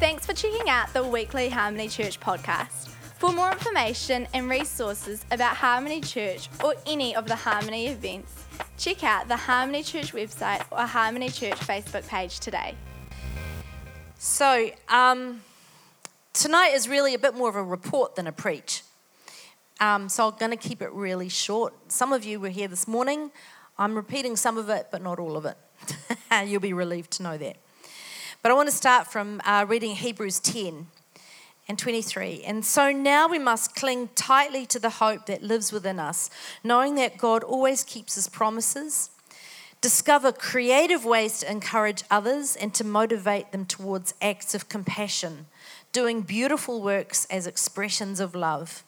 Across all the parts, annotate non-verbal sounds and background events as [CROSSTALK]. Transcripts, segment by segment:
Thanks for checking out the weekly Harmony Church podcast. For more information and resources about Harmony Church or any of the Harmony events, check out the Harmony Church website or Harmony Church Facebook page today. So, um, tonight is really a bit more of a report than a preach. Um, so, I'm going to keep it really short. Some of you were here this morning. I'm repeating some of it, but not all of it. [LAUGHS] You'll be relieved to know that. But I want to start from uh, reading Hebrews 10 and 23. And so now we must cling tightly to the hope that lives within us, knowing that God always keeps his promises. Discover creative ways to encourage others and to motivate them towards acts of compassion, doing beautiful works as expressions of love.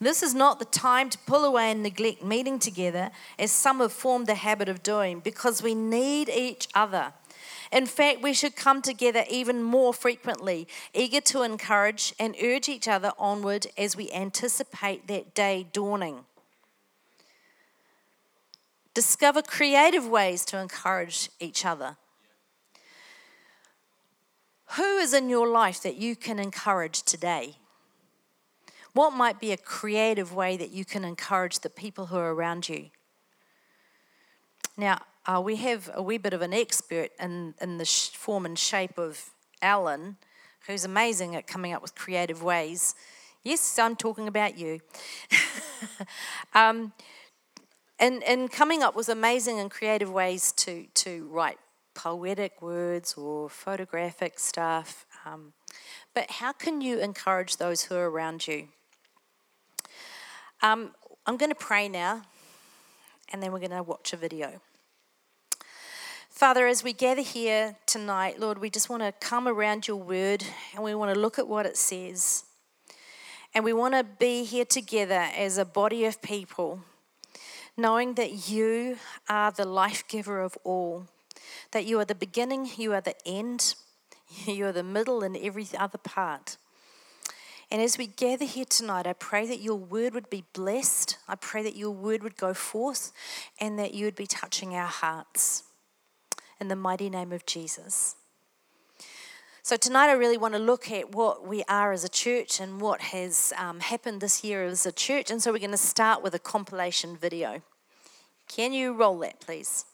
This is not the time to pull away and neglect meeting together, as some have formed the habit of doing, because we need each other. In fact, we should come together even more frequently, eager to encourage and urge each other onward as we anticipate that day dawning. Discover creative ways to encourage each other. Who is in your life that you can encourage today? What might be a creative way that you can encourage the people who are around you? Now, uh, we have a wee bit of an expert in, in the sh- form and shape of Alan, who's amazing at coming up with creative ways. Yes, I'm talking about you. [LAUGHS] um, and, and coming up with amazing and creative ways to, to write poetic words or photographic stuff. Um, but how can you encourage those who are around you? Um, I'm going to pray now, and then we're going to watch a video. Father, as we gather here tonight, Lord, we just want to come around your word and we want to look at what it says. And we want to be here together as a body of people, knowing that you are the life giver of all, that you are the beginning, you are the end, [LAUGHS] you are the middle, and every other part. And as we gather here tonight, I pray that your word would be blessed. I pray that your word would go forth and that you would be touching our hearts. In the mighty name of Jesus. So, tonight I really want to look at what we are as a church and what has um, happened this year as a church. And so, we're going to start with a compilation video. Can you roll that, please?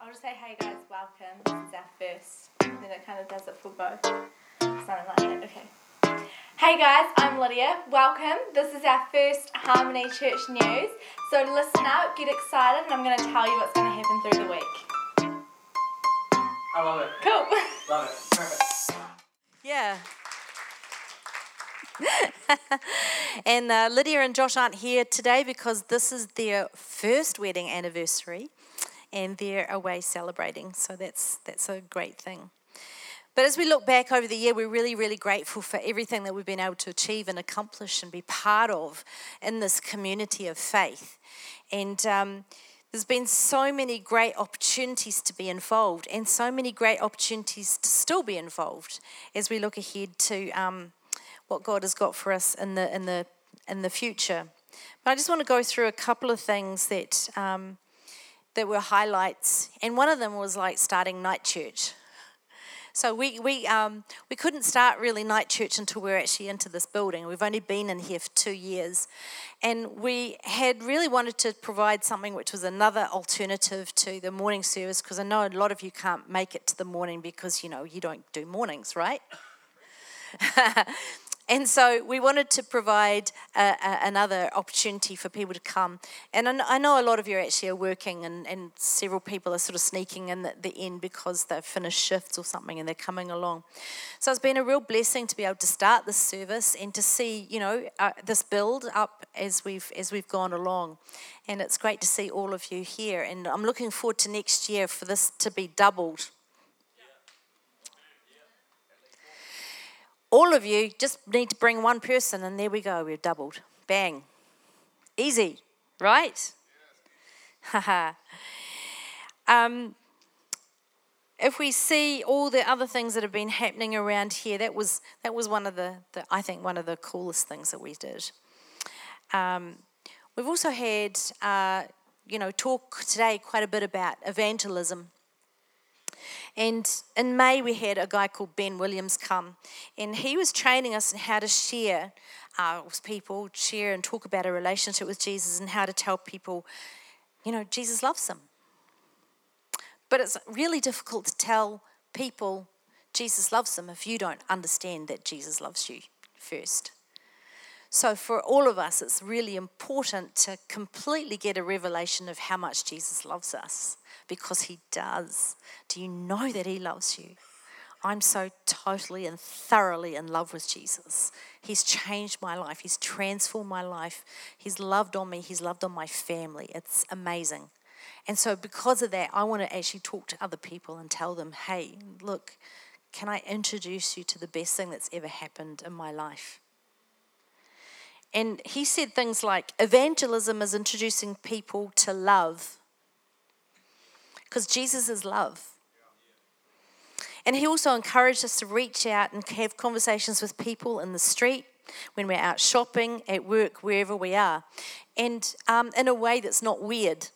I'll just say, hey guys, welcome. This is our first. Then it kind of does it for both. Something like that. Okay. Hey guys, I'm Lydia. Welcome. This is our first Harmony Church news. So listen up, get excited, and I'm going to tell you what's going to happen through the week. I love it. Cool. Love it. Perfect. Yeah. [LAUGHS] and uh, Lydia and Josh aren't here today because this is their first wedding anniversary and they're away celebrating. So that's, that's a great thing. But as we look back over the year, we're really, really grateful for everything that we've been able to achieve and accomplish and be part of in this community of faith. And um, there's been so many great opportunities to be involved and so many great opportunities to still be involved as we look ahead to um, what God has got for us in the, in, the, in the future. But I just want to go through a couple of things that, um, that were highlights. And one of them was like starting night church. So we we um, we couldn't start really night church until we were actually into this building. We've only been in here for two years, and we had really wanted to provide something which was another alternative to the morning service because I know a lot of you can't make it to the morning because you know you don't do mornings, right? [LAUGHS] And so we wanted to provide a, a, another opportunity for people to come. And I know a lot of you actually are working, and, and several people are sort of sneaking in at the end because they've finished shifts or something and they're coming along. So it's been a real blessing to be able to start this service and to see, you know, uh, this build up as we've as we've gone along. And it's great to see all of you here. And I'm looking forward to next year for this to be doubled all of you just need to bring one person, and there we go, we've doubled. Bang. Easy, right? Haha. [LAUGHS] um, if we see all the other things that have been happening around here, that was that was one of the, the I think one of the coolest things that we did. Um, we've also had uh, you know talk today quite a bit about evangelism And in May, we had a guy called Ben Williams come, and he was training us in how to share uh, with people, share and talk about a relationship with Jesus, and how to tell people, you know, Jesus loves them. But it's really difficult to tell people Jesus loves them if you don't understand that Jesus loves you first. So, for all of us, it's really important to completely get a revelation of how much Jesus loves us because He does. Do you know that He loves you? I'm so totally and thoroughly in love with Jesus. He's changed my life, He's transformed my life, He's loved on me, He's loved on my family. It's amazing. And so, because of that, I want to actually talk to other people and tell them, hey, look, can I introduce you to the best thing that's ever happened in my life? And he said things like evangelism is introducing people to love because Jesus is love. And he also encouraged us to reach out and have conversations with people in the street, when we're out shopping, at work, wherever we are, and um, in a way that's not weird.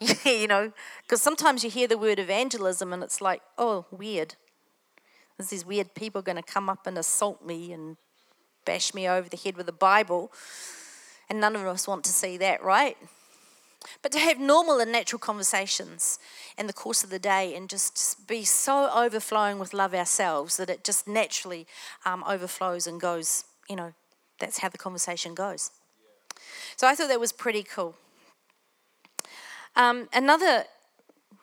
[LAUGHS] you know, because sometimes you hear the word evangelism and it's like, oh, weird. There's these weird people going to come up and assault me and bash me over the head with a Bible. And none of us want to see that, right? But to have normal and natural conversations in the course of the day and just be so overflowing with love ourselves that it just naturally um, overflows and goes, you know, that's how the conversation goes. So I thought that was pretty cool. Um, another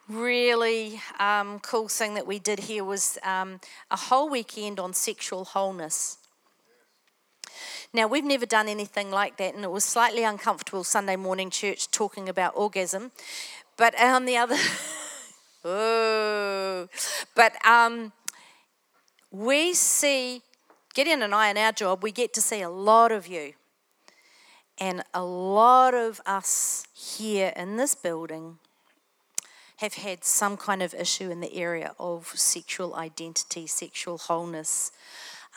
really um, cool thing that we did here was um, a whole weekend on sexual wholeness. Now, we've never done anything like that, and it was slightly uncomfortable Sunday morning church talking about orgasm. But on the other, [LAUGHS] oh, but um, we see, Gideon and I in our job, we get to see a lot of you. And a lot of us here in this building have had some kind of issue in the area of sexual identity, sexual wholeness.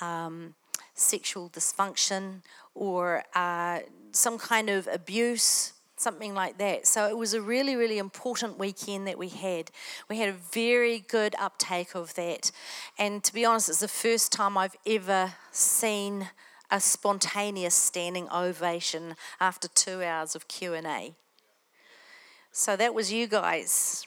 Um, sexual dysfunction or uh, some kind of abuse, something like that. So it was a really, really important weekend that we had. We had a very good uptake of that. And to be honest, it's the first time I've ever seen a spontaneous standing ovation after two hours of Q&A. So that was you guys.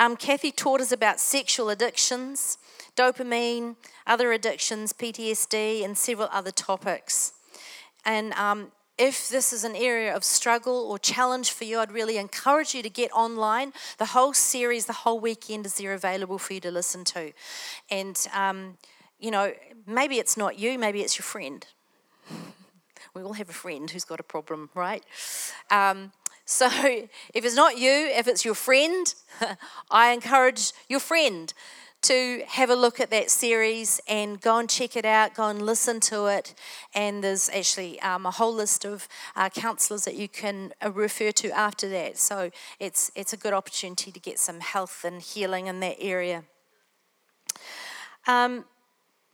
Um, Kathy taught us about sexual addictions dopamine, other addictions, PTSD, and several other topics. And um, if this is an area of struggle or challenge for you, I'd really encourage you to get online. The whole series, the whole weekend is there available for you to listen to. And, um, you know, maybe it's not you, maybe it's your friend. [LAUGHS] We all have a friend who's got a problem, right? Um, so [LAUGHS] if it's not you, if it's your friend, [LAUGHS] I encourage your friend to have a look at that series and go and check it out, go and listen to it. And there's actually um, a whole list of uh, counsellors that you can uh, refer to after that. So it's, it's a good opportunity to get some health and healing in that area. Um,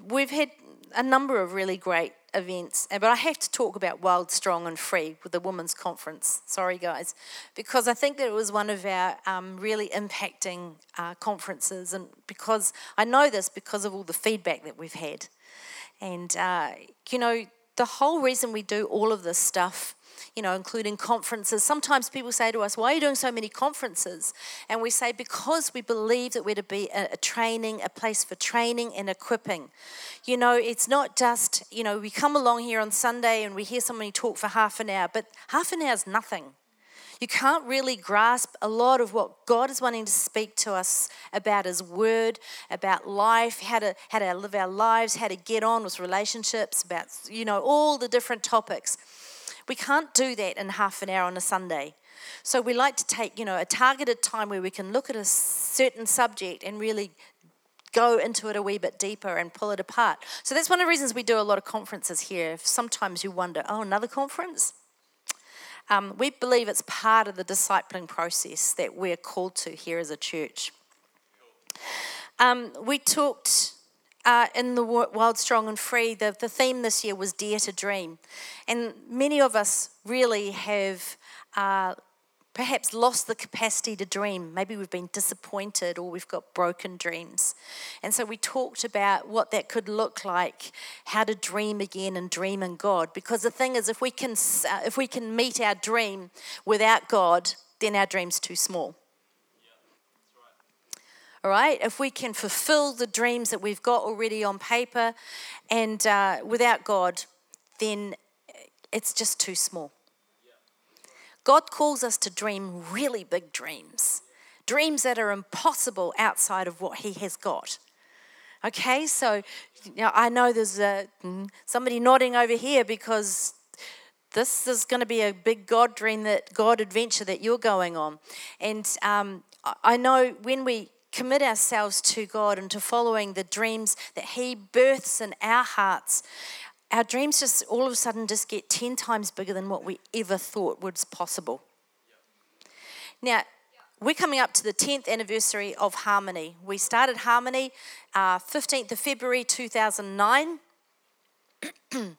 we've had a number of really great events, but I have to talk about Wild, Strong, and Free with the Women's Conference. Sorry, guys, because I think that it was one of our um, really impacting uh, conferences, and because I know this because of all the feedback that we've had. And, uh, you know, the whole reason we do all of this stuff you know, including conferences. Sometimes people say to us, Why are you doing so many conferences? And we say, Because we believe that we're to be a, a training, a place for training and equipping. You know, it's not just, you know, we come along here on Sunday and we hear somebody talk for half an hour, but half an hour is nothing. You can't really grasp a lot of what God is wanting to speak to us about His Word, about life, how to how to live our lives, how to get on with relationships, about you know all the different topics. We can't do that in half an hour on a Sunday. So we like to take, you know, a targeted time where we can look at a certain subject and really go into it a wee bit deeper and pull it apart. So that's one of the reasons we do a lot of conferences here. If sometimes you wonder, oh, another conference? Um, we believe it's part of the discipling process that we're called to here as a church. Um, we talked uh, in the Wild, Strong, and Free, the, the theme this year was Dare to Dream. And many of us really have uh, perhaps lost the capacity to dream. Maybe we've been disappointed or we've got broken dreams. And so we talked about what that could look like, how to dream again and dream in God. Because the thing is, if we can, uh, if we can meet our dream without God, then our dream's too small. All right, if we can fulfill the dreams that we've got already on paper and uh, without God, then it's just too small. God calls us to dream really big dreams, dreams that are impossible outside of what He has got. Okay, so you know, I know there's a, mm, somebody nodding over here because this is going to be a big God dream, that God adventure that you're going on. And um, I know when we commit ourselves to God and to following the dreams that He births in our hearts, our dreams just all of a sudden just get 10 times bigger than what we ever thought was possible. Now, we're coming up to the 10th anniversary of Harmony. We started Harmony uh, 15th of February 2009. [CLEARS THROAT] I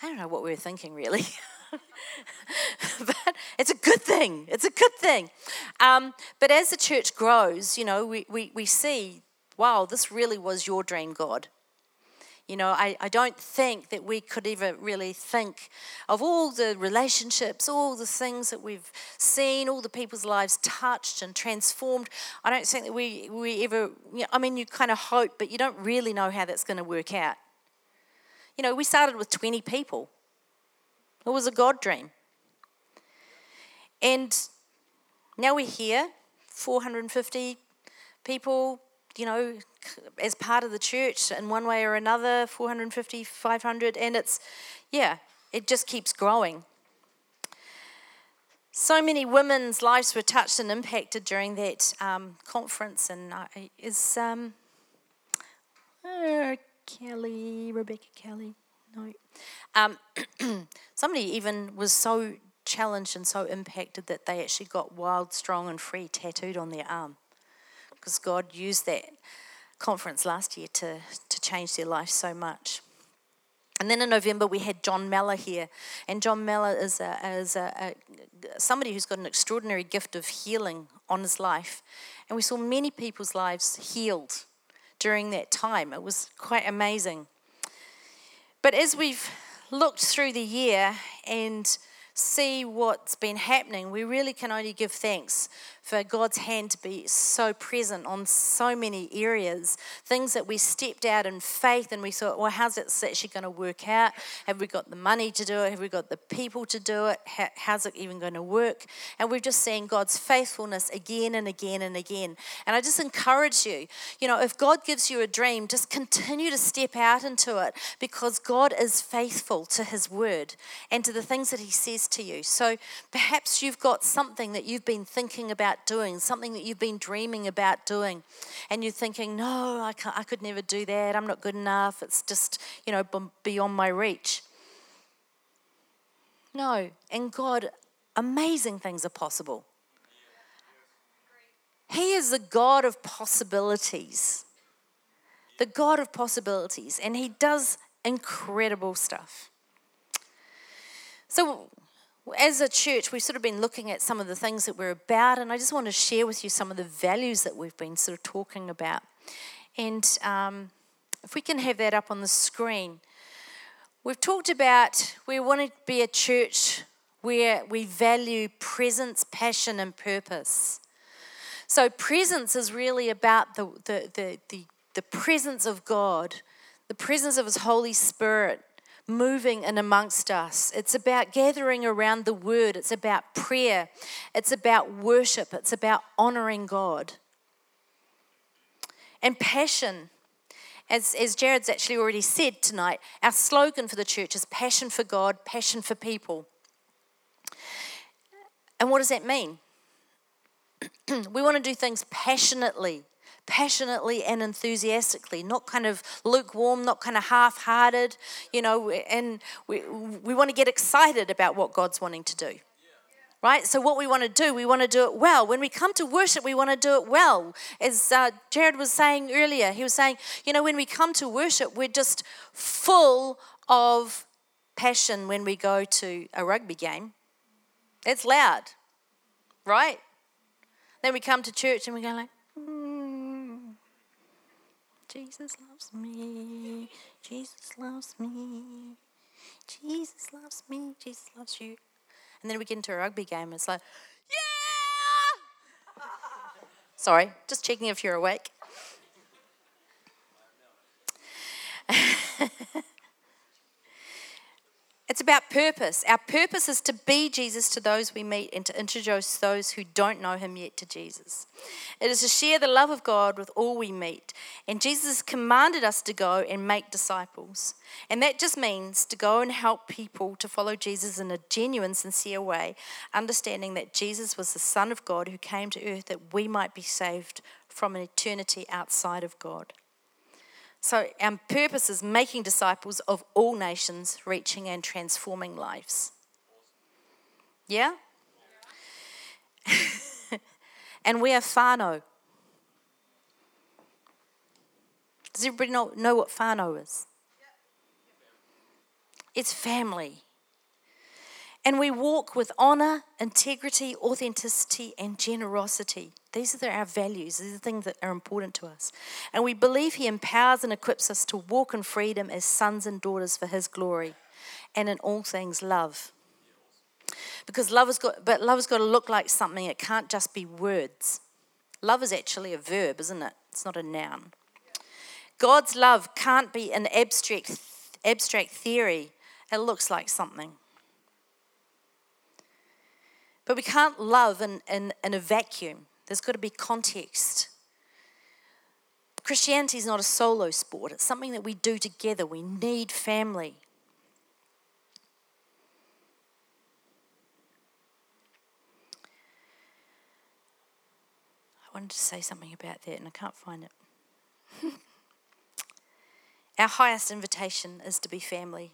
don't know what we were thinking really. [LAUGHS] [LAUGHS] but it's a good thing. It's a good thing. Um, but as the church grows, you know, we, we, we see, wow, this really was your dream, God. You know, I, I don't think that we could ever really think of all the relationships, all the things that we've seen, all the people's lives touched and transformed. I don't think that we, we ever, you know, I mean, you kind of hope, but you don't really know how that's going to work out. You know, we started with 20 people, it was a God dream. And now we're here, 450 people, you know, as part of the church in one way or another 450, 500, and it's, yeah, it just keeps growing. So many women's lives were touched and impacted during that um, conference, and uh, is um, uh, Kelly, Rebecca Kelly, no. Um, [CLEARS THROAT] somebody even was so challenged and so impacted that they actually got wild, strong, and free tattooed on their arm because God used that conference last year to, to change their life so much. And then in November, we had John Mellor here. And John Mellor is, a, is a, a, somebody who's got an extraordinary gift of healing on his life. And we saw many people's lives healed during that time. It was quite amazing. But as we've looked through the year and see what's been happening, we really can only give thanks for God's hand to be so present on so many areas. Things that we stepped out in faith and we thought, well, how's it actually going to work out? Have we got the money to do it? Have we got the people to do it? how's it even going to work? And we've just seen God's faithfulness again and again and again. And I just encourage you, you know, if God gives you a dream, just continue to step out into it because God is faithful to his word and to the things that he says to you. So perhaps you've got something that you've been thinking about about doing, something that you've been dreaming about doing, and you're thinking, no, I, can't, I could never do that. I'm not good enough. It's just, you know, beyond my reach. No, and God, amazing things are possible. He is the God of possibilities. The God of possibilities, and He does incredible stuff. So, as a church, we've sort of been looking at some of the things that we're about, and I just want to share with you some of the values that we've been sort of talking about. And um, if we can have that up on the screen, we've talked about we want to be a church where we value presence, passion, and purpose. So, presence is really about the, the, the, the, the presence of God, the presence of His Holy Spirit moving in amongst us. It's about gathering around the word, it's about prayer, it's about worship, it's about honoring God. And passion. As, as Jared's actually already said tonight, our slogan for the church is passion for God, passion for people. And what does that mean? [CLEARS THROAT] we want to do things passionately passionately and enthusiastically, not kind of lukewarm, not kind of half hearted, you know, and we, we want to get excited about what God's wanting to do. Right? So, what we want to do, we want to do it well. When we come to worship, we want to do it well. As uh, Jared was saying earlier, he was saying, you know, when we come to worship, we're just full of passion when we go to a rugby game. It's loud right? Then we come to church and we go like, "Mm, Jesus loves me, Jesus loves me, Jesus loves me, Jesus loves you. And then we get into a rugby game and it's like, yeah! Sorry, just checking if you're awake. [LAUGHS] It's about purpose. Our purpose is to be Jesus to those we meet and to introduce those who don't know him yet to Jesus. It is to share the love of God with all we meet. And Jesus commanded us to go and make disciples. And that just means to go and help people to follow Jesus in a genuine, sincere way, understanding that Jesus was the Son of God who came to earth that we might be saved from an eternity outside of God. So, our purpose is making disciples of all nations, reaching and transforming lives. Yeah? [LAUGHS] and we are whānau. Does everybody know, know what whānau is? It's family. And we walk with honor, integrity, authenticity, and generosity. These are our values. These are things that are important to us. And we believe He empowers and equips us to walk in freedom as sons and daughters for His glory and in all things love. Because love has got, but love has got to look like something. It can't just be words. Love is actually a verb, isn't it? It's not a noun. God's love can't be an abstract, abstract theory. It looks like something. But we can't love in, in, in a vacuum. There's got to be context. Christianity is not a solo sport, it's something that we do together. We need family. I wanted to say something about that and I can't find it. [LAUGHS] Our highest invitation is to be family.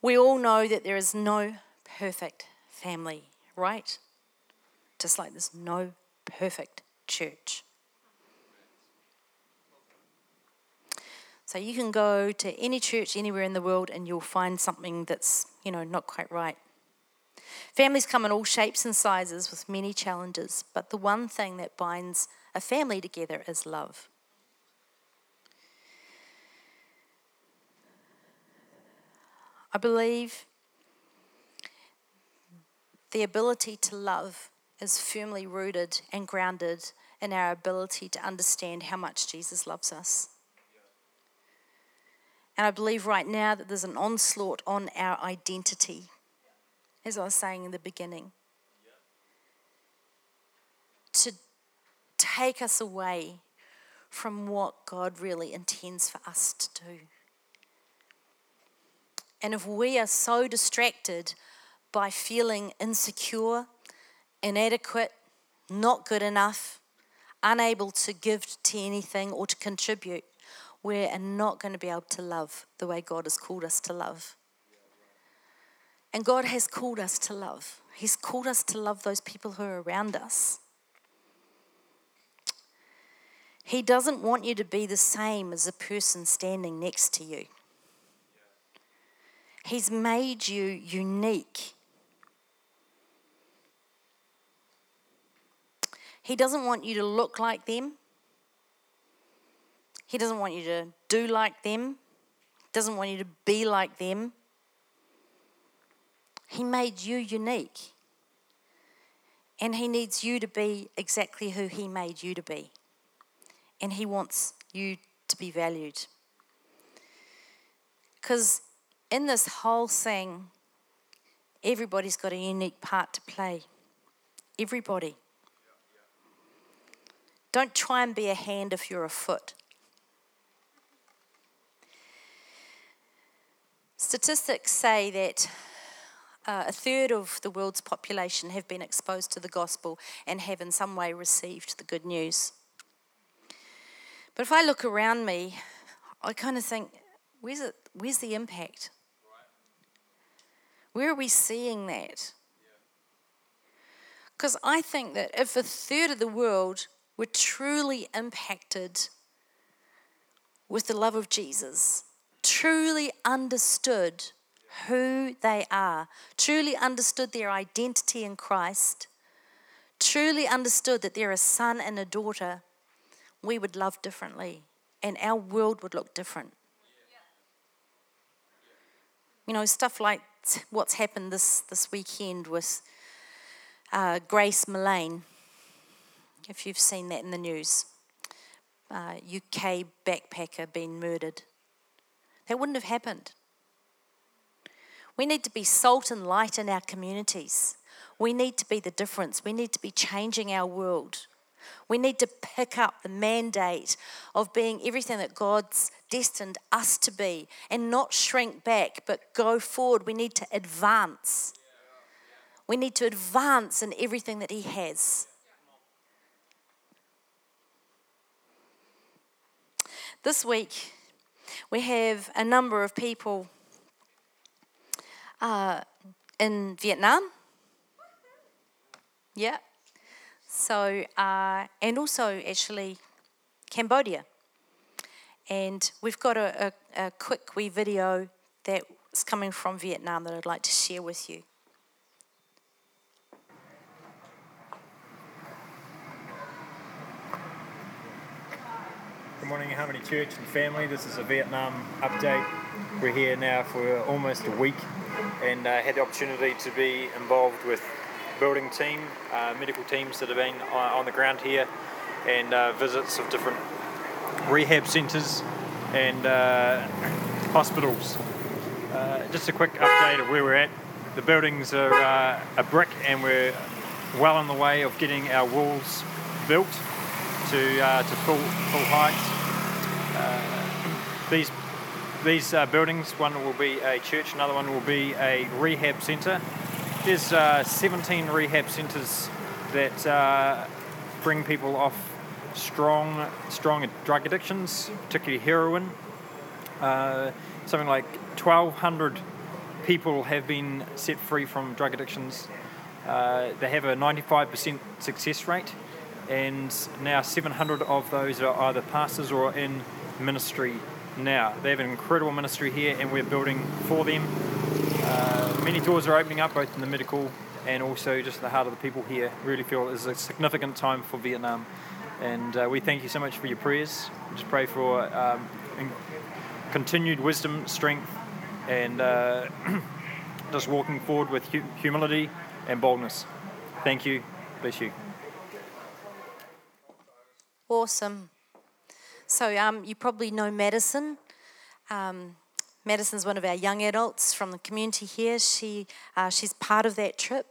We all know that there is no perfect family, right? Just like there's no perfect church. So you can go to any church anywhere in the world and you'll find something that's, you know, not quite right. Families come in all shapes and sizes with many challenges, but the one thing that binds a family together is love. I believe the ability to love is firmly rooted and grounded in our ability to understand how much Jesus loves us. And I believe right now that there's an onslaught on our identity, as I was saying in the beginning, to take us away from what God really intends for us to do. And if we are so distracted by feeling insecure, inadequate, not good enough, unable to give to anything or to contribute, we're not going to be able to love the way God has called us to love. And God has called us to love. He's called us to love those people who are around us. He doesn't want you to be the same as the person standing next to you. He's made you unique. He doesn't want you to look like them. He doesn't want you to do like them. He doesn't want you to be like them. He made you unique. And He needs you to be exactly who He made you to be. And He wants you to be valued. Because in this whole thing, everybody's got a unique part to play. Everybody. Don't try and be a hand if you're a foot. Statistics say that uh, a third of the world's population have been exposed to the gospel and have in some way received the good news. But if I look around me, I kind of think, where's, it, where's the impact? Where are we seeing that? Because I think that if a third of the world were truly impacted with the love of Jesus, truly understood who they are, truly understood their identity in Christ, truly understood that they're a son and a daughter, we would love differently and our world would look different. You know, stuff like what's happened this, this weekend with uh, Grace Millane, if you've seen that in the news. Uh, UK backpacker being murdered. That wouldn't have happened. We need to be salt and light in our communities. We need to be the difference. We need to be changing our world. We need to pick up the mandate of being everything that God's destined us to be and not shrink back, but go forward. We need to advance. We need to advance in everything that He has. This week, we have a number of people uh, in Vietnam. Yeah. So, uh, and also actually Cambodia. And we've got a, a, a quick wee video that's coming from Vietnam that I'd like to share with you. Morning, Harmony Church and family. This is a Vietnam update. We're here now for almost a week and uh, had the opportunity to be involved with building team, uh, medical teams that have been on the ground here, and uh, visits of different rehab centres and uh, hospitals. Uh, just a quick update of where we're at. The buildings are uh, a brick, and we're well on the way of getting our walls built to to full full height. These these uh, buildings, one will be a church, another one will be a rehab centre. There's uh, 17 rehab centres that uh, bring people off strong, strong drug addictions, particularly heroin. Uh, something like 1,200 people have been set free from drug addictions. Uh, they have a 95% success rate, and now 700 of those are either pastors or in ministry now. They have an incredible ministry here, and we're building for them. Uh, many doors are opening up, both in the medical and also just the heart of the people here. Really feel it is a significant time for Vietnam, and uh, we thank you so much for your prayers. Just pray for um, continued wisdom, strength, and uh, [CLEARS THROAT] just walking forward with hu- humility and boldness. Thank you. Bless you. Awesome. So um, you probably know Madison. Um, Madison's one of our young adults from the community here. She, uh, she's part of that trip.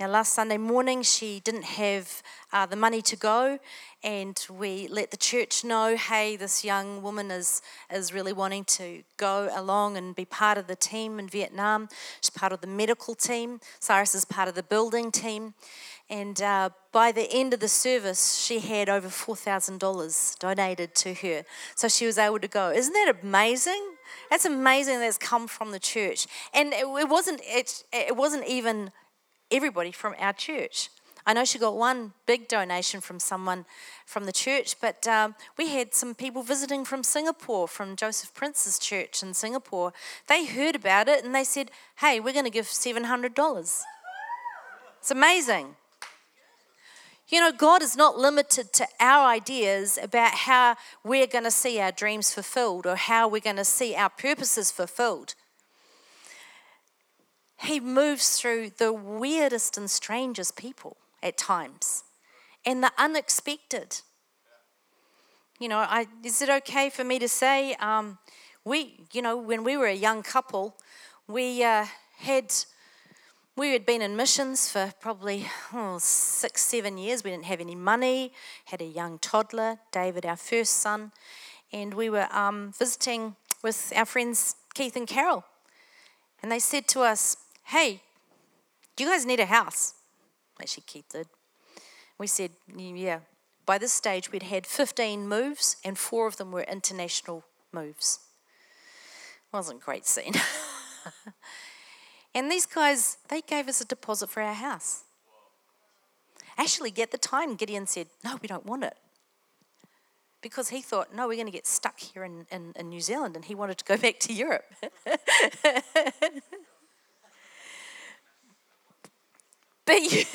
Now, last Sunday morning, she didn't have uh, the money to go, and we let the church know hey, this young woman is, is really wanting to go along and be part of the team in Vietnam. She's part of the medical team. Cyrus is part of the building team. And uh, by the end of the service, she had over $4,000 donated to her. So she was able to go. Isn't that amazing? That's amazing that's come from the church. And it, it wasn't, it, it wasn't even everybody from our church. I know she got one big donation from someone from the church, but um, we had some people visiting from Singapore, from Joseph Prince's church in Singapore. They heard about it and they said, hey, we're going to give $700. It's amazing. You know, God is not limited to our ideas about how we're going to see our dreams fulfilled or how we're going to see our purposes fulfilled. He moves through the weirdest and strangest people at times and the unexpected. You know, I, is it okay for me to say, um, we, you know, when we were a young couple, we uh, had we had been in missions for probably oh, six, seven years. We didn't have any money, had a young toddler, David, our first son, and we were um, visiting with our friends Keith and Carol. And they said to us, Hey, do you guys need a house? Actually, Keith did. We said, Yeah. By this stage, we'd had 15 moves, and four of them were international moves. Wasn't great scene. [LAUGHS] And these guys, they gave us a deposit for our house. Actually, at the time, Gideon said, No, we don't want it. Because he thought, No, we're going to get stuck here in, in, in New Zealand, and he wanted to go back to Europe. [LAUGHS] but you, [LAUGHS]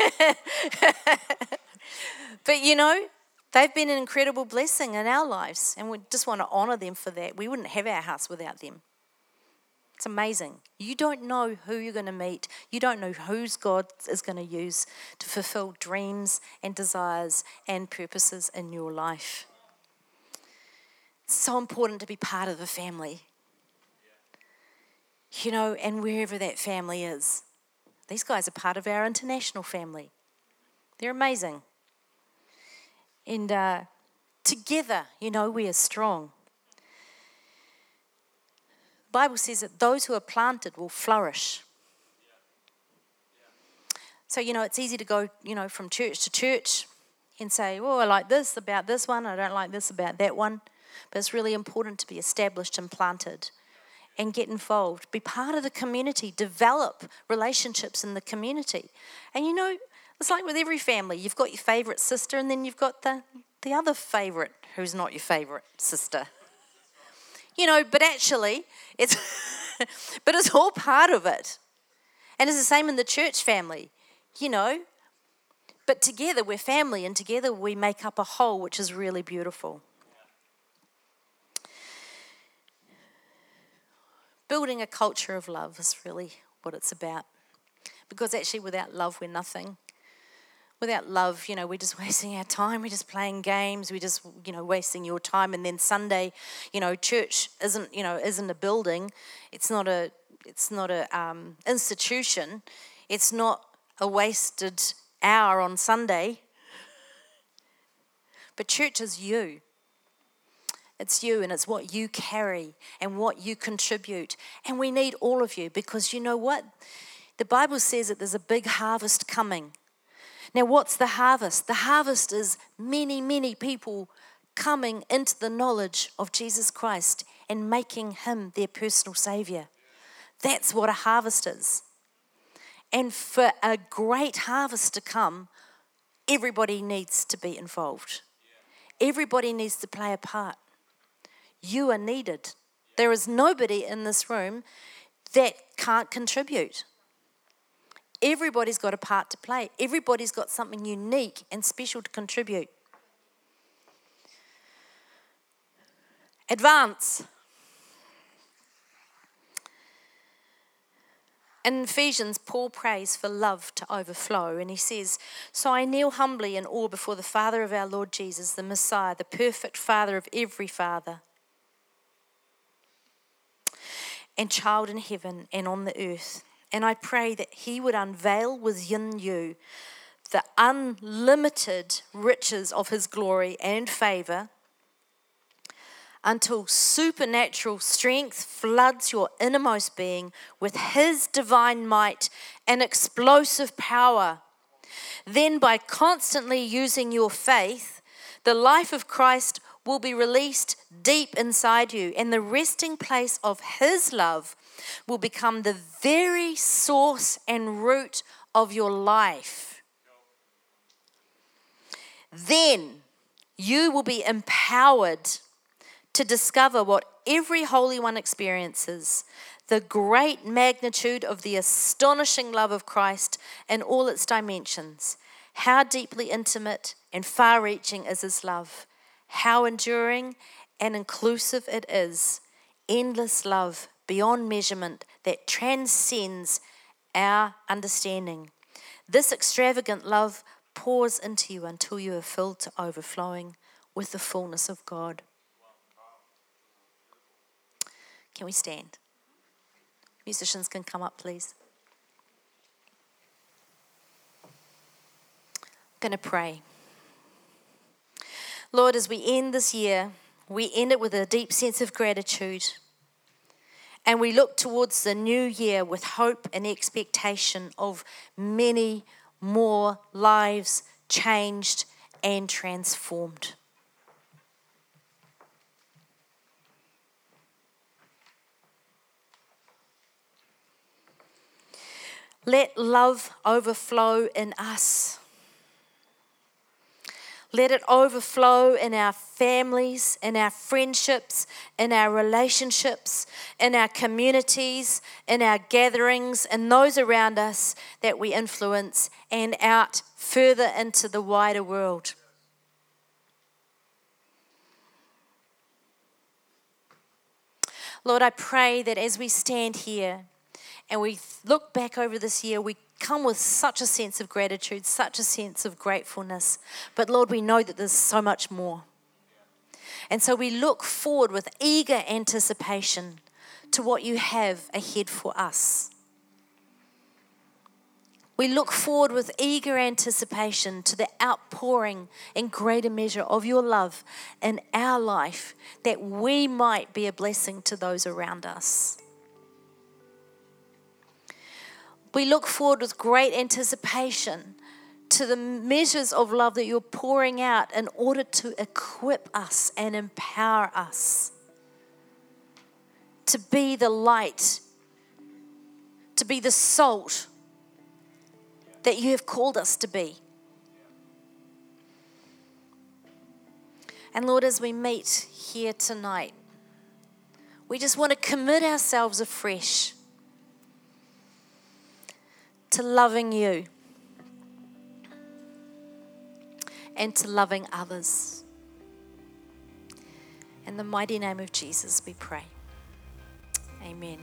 but you know, they've been an incredible blessing in our lives, and we just want to honor them for that. We wouldn't have our house without them. It's amazing. You don't know who you're going to meet. You don't know whose God is going to use to fulfill dreams and desires and purposes in your life. It's so important to be part of a family. You know, and wherever that family is. These guys are part of our international family. They're amazing. And uh, together, you know, we are strong. Bible says that those who are planted will flourish. So, you know, it's easy to go, you know, from church to church and say, oh, I like this about this one, I don't like this about that one. But it's really important to be established and planted and get involved. Be part of the community, develop relationships in the community. And you know, it's like with every family you've got your favourite sister, and then you've got the, the other favourite who's not your favourite sister you know, but actually, it's, [LAUGHS] but it's all part of it. And it's the same in the church family, you know. But together we're family, and together we make up a whole, which is really beautiful. Building a culture of love is really what it's about. Because actually, without love, we're nothing without love, you know, we're just [LAUGHS] wasting our time. We're just playing games. We're just, you know, wasting your time. And then Sunday, you know, church isn't, you know, isn't a building. It's not a, it's not a um, institution. It's not a wasted hour on Sunday. But church is you. It's you and it's what you carry and what you contribute. And we need all of you because you know what? The Bible says that there's a big harvest coming. Now, what's the harvest? The harvest is many, many people coming into the knowledge of Jesus Christ and making him their personal savior. That's what a harvest is. And for a great harvest to come, everybody needs to be involved. Everybody needs to play a part. You are needed. There is nobody in this room that can't contribute. Everybody's got a part to play. Everybody's got something unique and special to contribute. Advance. In Ephesians, Paul prays for love to overflow, and he says, So I kneel humbly in awe before the Father of our Lord Jesus, the Messiah, the perfect Father of every Father, and child in heaven and on the earth and I pray that He would unveil within you the unlimited riches of His glory and favor until supernatural strength floods your innermost being with His divine might and explosive power. Then, by constantly using your faith, the life of Christ will be released deep inside you, and the resting place of His love will become the very source and root of your life. Then you will be empowered to discover what every Holy One experiences the great magnitude of the astonishing love of Christ in all its dimensions. How deeply intimate and far reaching is His love, how enduring and inclusive it is. Endless love beyond measurement that transcends our understanding. This extravagant love pours into you until you are filled to overflowing with the fullness of God. Can we stand? Musicians can come up, please. I'm going to pray. Lord, as we end this year, we end it with a deep sense of gratitude and we look towards the new year with hope and expectation of many more lives changed and transformed. Let love overflow in us. Let it overflow in our families, in our friendships, in our relationships, in our communities, in our gatherings, and those around us that we influence, and out further into the wider world. Lord, I pray that as we stand here and we look back over this year, we come with such a sense of gratitude, such a sense of gratefulness. But Lord, we know that there's so much more. And so we look forward with eager anticipation to what you have ahead for us. We look forward with eager anticipation to the outpouring in greater measure of your love in our life that we might be a blessing to those around us. We look forward with great anticipation to the measures of love that you're pouring out in order to equip us and empower us to be the light, to be the salt that you have called us to be. And Lord, as we meet here tonight, we just want to commit ourselves afresh to loving you and to loving others. In the mighty name of Jesus, we pray. Amen.